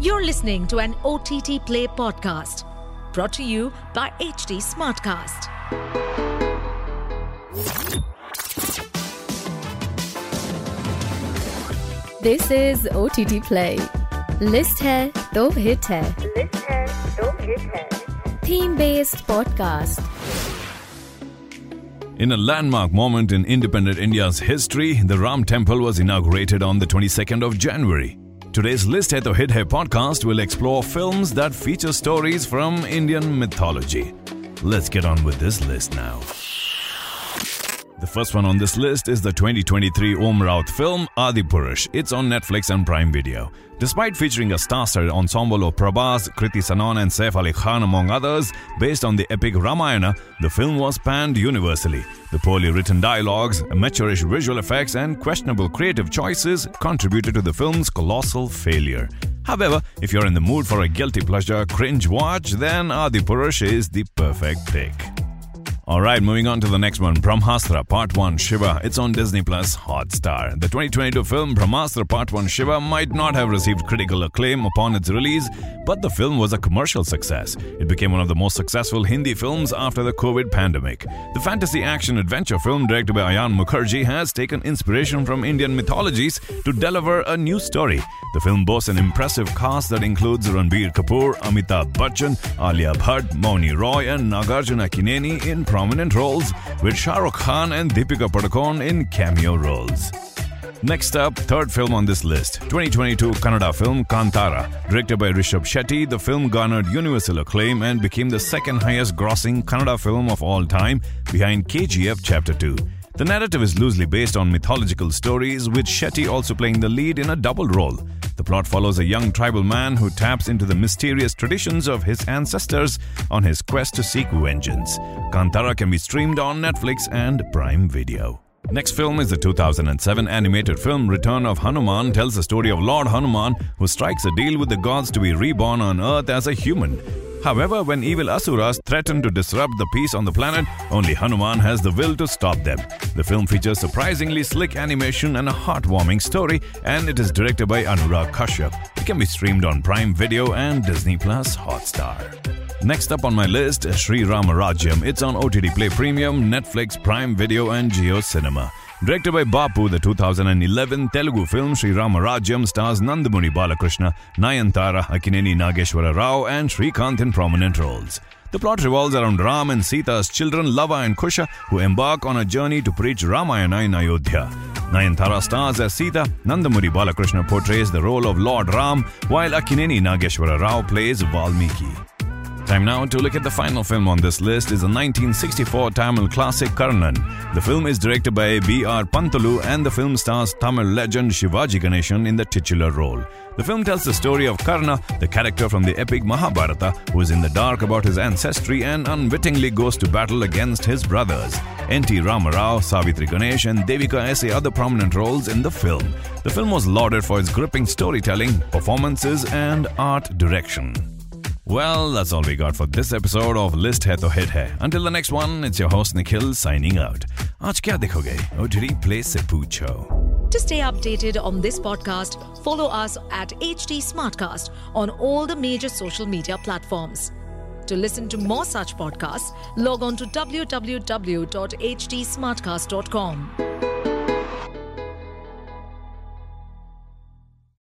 You're listening to an OTT Play podcast brought to you by HT Smartcast. This is OTT Play. List hai toh hit hai. List hai toh hit hai. Theme based podcast. In a landmark moment in independent India's history, the Ram Temple was inaugurated on the 22nd of January. Today's List Hit Hai podcast will explore films that feature stories from Indian mythology. Let's get on with this list now. The first one on this list is the 2023 Om Raut film Adipurush. It's on Netflix and Prime Video. Despite featuring a star-studded ensemble of Prabhas, Kriti Sanon and Saif Ali Khan among others, based on the epic Ramayana, the film was panned universally. The poorly written dialogues, amateurish visual effects and questionable creative choices contributed to the film's colossal failure. However, if you're in the mood for a guilty pleasure cringe watch, then Adipurush is the perfect pick. Alright, moving on to the next one Brahmastra Part 1 Shiva. It's on Disney Plus Hotstar. The 2022 film Brahmastra Part 1 Shiva might not have received critical acclaim upon its release, but the film was a commercial success. It became one of the most successful Hindi films after the COVID pandemic. The fantasy action adventure film directed by Ayan Mukherjee has taken inspiration from Indian mythologies to deliver a new story. The film boasts an impressive cast that includes Ranbir Kapoor, Amitabh Bachchan, Alia Bhatt, Mouni Roy, and Nagarjuna Akkineni in prominent roles, with Shah Rukh Khan and Deepika Padukone in cameo roles. Next up, third film on this list 2022 Kannada film Kantara. Directed by Rishabh Shetty, the film garnered universal acclaim and became the second highest grossing Kannada film of all time, behind KGF Chapter 2. The narrative is loosely based on mythological stories, with Shetty also playing the lead in a double role. The plot follows a young tribal man who taps into the mysterious traditions of his ancestors on his quest to seek vengeance. Kantara can be streamed on Netflix and Prime Video. Next film is the 2007 animated film Return of Hanuman tells the story of Lord Hanuman who strikes a deal with the gods to be reborn on earth as a human. However, when evil asuras threaten to disrupt the peace on the planet, only Hanuman has the will to stop them. The film features surprisingly slick animation and a heartwarming story, and it is directed by Anurag Kashyap. It can be streamed on Prime Video and Disney Plus Hotstar. Next up on my list, Sri Ramarajyam. It's on OTT Play Premium, Netflix, Prime Video, and JioCinema. Directed by Bapu, the 2011 Telugu film Sri Ramarajyam stars Nandamuri Balakrishna, Nayantara, Akkineni Nageshwara Rao, and Srikant in prominent roles. The plot revolves around Ram and Sita's children Lava and Kusha, who embark on a journey to preach Ramayana in Ayodhya. Nayantara stars as Sita, Nandamuri Balakrishna portrays the role of Lord Ram, while Akkineni Nageshwara Rao plays Valmiki. Time now to look at the final film on this list is the 1964 Tamil classic Karnan. The film is directed by B.R. Pantulu and the film stars Tamil legend Shivaji Ganeshan in the titular role. The film tells the story of Karna, the character from the epic Mahabharata, who is in the dark about his ancestry and unwittingly goes to battle against his brothers. N.T. Ramarao, Savitri Ganesh, and Devika essay other prominent roles in the film. The film was lauded for its gripping storytelling, performances, and art direction. Well, that's all we got for this episode of List Hai Toh Hit Hai. Until the next one, it's your host Nikhil signing out. आज क्या देखोगे? OTT Play से पूछो. To stay updated on this podcast, follow us at HT Smartcast on all the major social media platforms. To listen to more such podcasts, log on to www.htsmartcast.com.